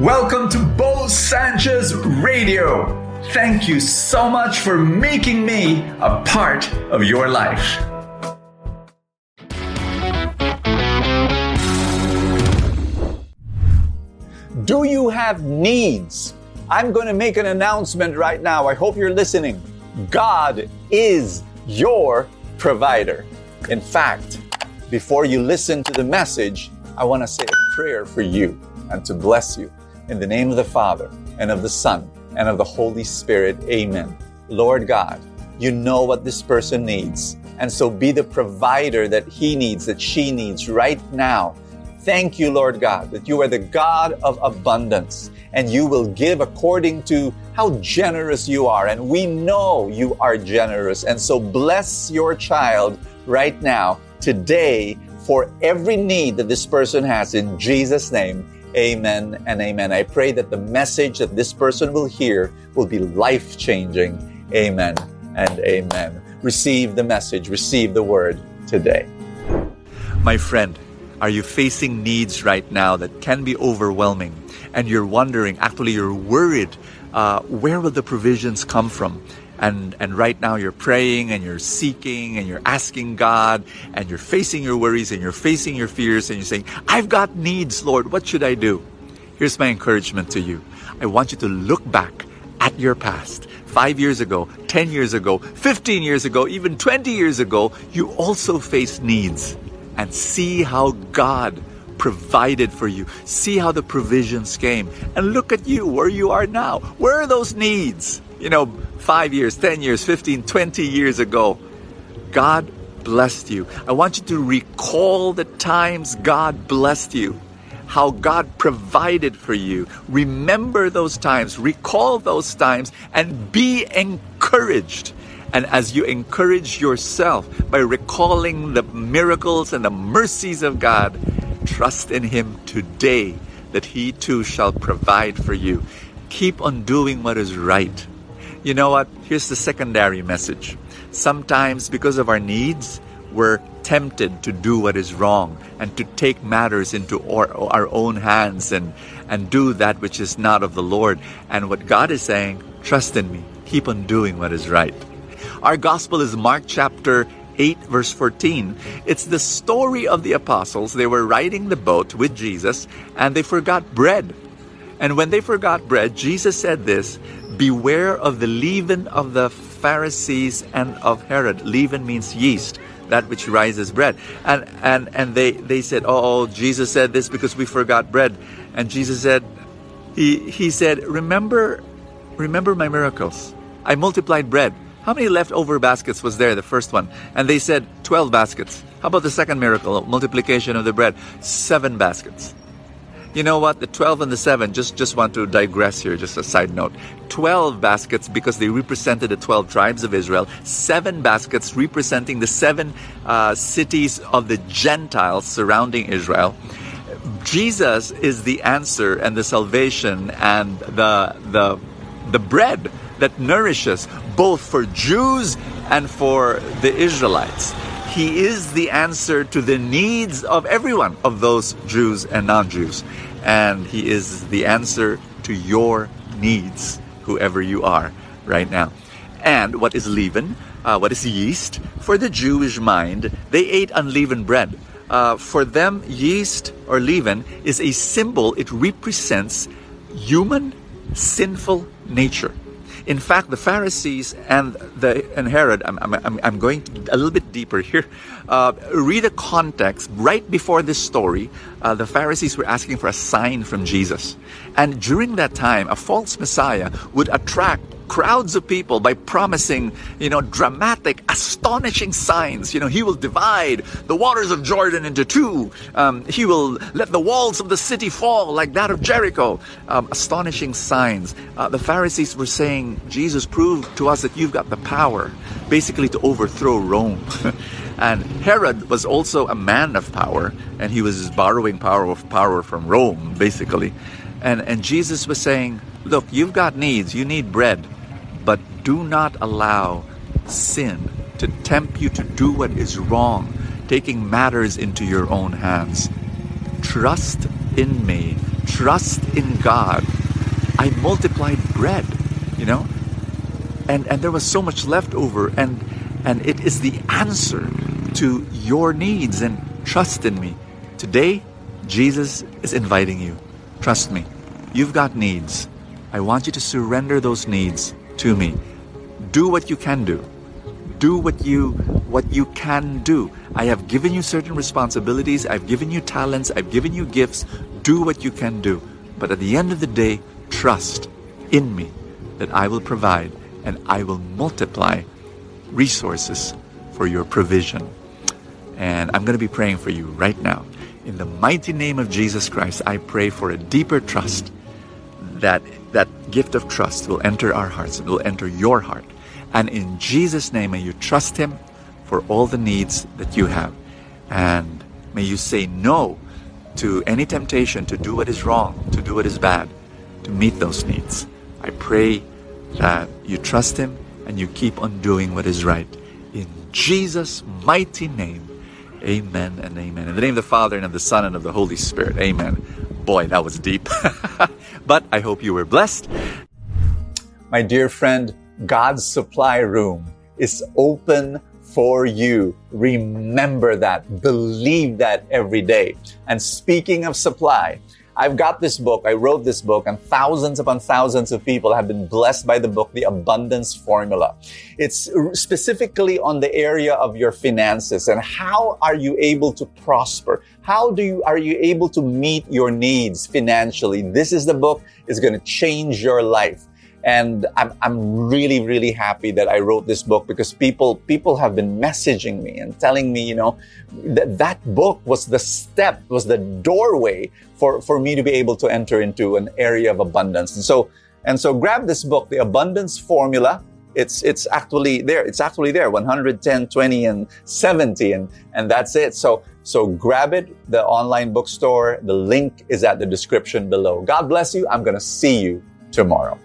Welcome to Bo Sanchez Radio. Thank you so much for making me a part of your life. Do you have needs? I'm going to make an announcement right now. I hope you're listening. God is your provider. In fact, before you listen to the message, I want to say a prayer for you and to bless you. In the name of the Father, and of the Son, and of the Holy Spirit, amen. Lord God, you know what this person needs. And so be the provider that he needs, that she needs right now. Thank you, Lord God, that you are the God of abundance and you will give according to how generous you are. And we know you are generous. And so bless your child right now, today, for every need that this person has in Jesus' name. Amen and amen. I pray that the message that this person will hear will be life changing. Amen and amen. Receive the message, receive the word today. My friend, are you facing needs right now that can be overwhelming? And you're wondering, actually, you're worried, uh, where will the provisions come from? And, and right now you're praying and you're seeking and you're asking God and you're facing your worries and you're facing your fears and you're saying, I've got needs, Lord. What should I do? Here's my encouragement to you. I want you to look back at your past. Five years ago, 10 years ago, 15 years ago, even 20 years ago, you also faced needs and see how God provided for you. See how the provisions came. And look at you, where you are now. Where are those needs? You know, five years, 10 years, 15, 20 years ago. God blessed you. I want you to recall the times God blessed you, how God provided for you. Remember those times, recall those times, and be encouraged. And as you encourage yourself by recalling the miracles and the mercies of God, trust in Him today that He too shall provide for you. Keep on doing what is right. You know what? Here's the secondary message. Sometimes, because of our needs, we're tempted to do what is wrong and to take matters into our, our own hands and, and do that which is not of the Lord. And what God is saying, trust in me. Keep on doing what is right. Our gospel is Mark chapter 8, verse 14. It's the story of the apostles. They were riding the boat with Jesus and they forgot bread. And when they forgot bread, Jesus said this Beware of the leaven of the Pharisees and of Herod. Leaven means yeast, that which rises bread. And and and they, they said, Oh, Jesus said this because we forgot bread. And Jesus said, He he said, Remember remember my miracles. I multiplied bread. How many leftover baskets was there, the first one? And they said 12 baskets. How about the second miracle, multiplication of the bread? Seven baskets. You know what? The 12 and the 7, just, just want to digress here, just a side note. 12 baskets because they represented the 12 tribes of Israel. Seven baskets representing the seven uh, cities of the Gentiles surrounding Israel. Jesus is the answer and the salvation and the, the, the bread that nourishes both for Jews and for the Israelites. He is the answer to the needs of everyone, of those Jews and non Jews. And He is the answer to your needs, whoever you are right now. And what is leaven? Uh, what is yeast? For the Jewish mind, they ate unleavened bread. Uh, for them, yeast or leaven is a symbol, it represents human sinful nature. In fact, the Pharisees and the and Herod, I'm, I'm, I'm going a little bit deeper here. Uh, read the context. Right before this story, uh, the Pharisees were asking for a sign from Jesus. And during that time, a false Messiah would attract crowds of people by promising, you know, dramatic, astonishing signs. You know, he will divide the waters of Jordan into two. Um, he will let the walls of the city fall like that of Jericho. Um, astonishing signs. Uh, the Pharisees were saying, Jesus, prove to us that you've got the power, basically to overthrow Rome. and Herod was also a man of power, and he was borrowing power of power from Rome, basically. And, and Jesus was saying, Look, you've got needs. You need bread. But do not allow sin to tempt you to do what is wrong, taking matters into your own hands. Trust in me. trust in God, I multiplied bread, you know? And and there was so much left over and and it is the answer to your needs and trust in me. Today, Jesus is inviting you. Trust me. You've got needs. I want you to surrender those needs to me. Do what you can do. Do what you what you can do. I have given you certain responsibilities, I've given you talents, I've given you gifts. Do what you can do. But at the end of the day, trust in me that I will provide and I will multiply resources for your provision. And I'm going to be praying for you right now. In the mighty name of Jesus Christ, I pray for a deeper trust that that gift of trust will enter our hearts, it will enter your heart. And in Jesus' name, may you trust Him for all the needs that you have. And may you say no to any temptation to do what is wrong, to do what is bad, to meet those needs. I pray that you trust Him and you keep on doing what is right. In Jesus' mighty name, amen and amen. In the name of the Father and of the Son and of the Holy Spirit, amen. Boy, that was deep. but I hope you were blessed. My dear friend, God's supply room is open for you. Remember that. Believe that every day. And speaking of supply, I've got this book. I wrote this book and thousands upon thousands of people have been blessed by the book, The Abundance Formula. It's specifically on the area of your finances and how are you able to prosper? How do you, are you able to meet your needs financially? This is the book. It's going to change your life. And I'm, I'm really, really happy that I wrote this book because people, people have been messaging me and telling me, you know, that that book was the step, was the doorway for, for me to be able to enter into an area of abundance. And so, and so grab this book, The Abundance Formula. It's, it's actually there. It's actually there. 110, 20, and 70. And, and that's it. So, so grab it, the online bookstore. The link is at the description below. God bless you. I'm going to see you tomorrow.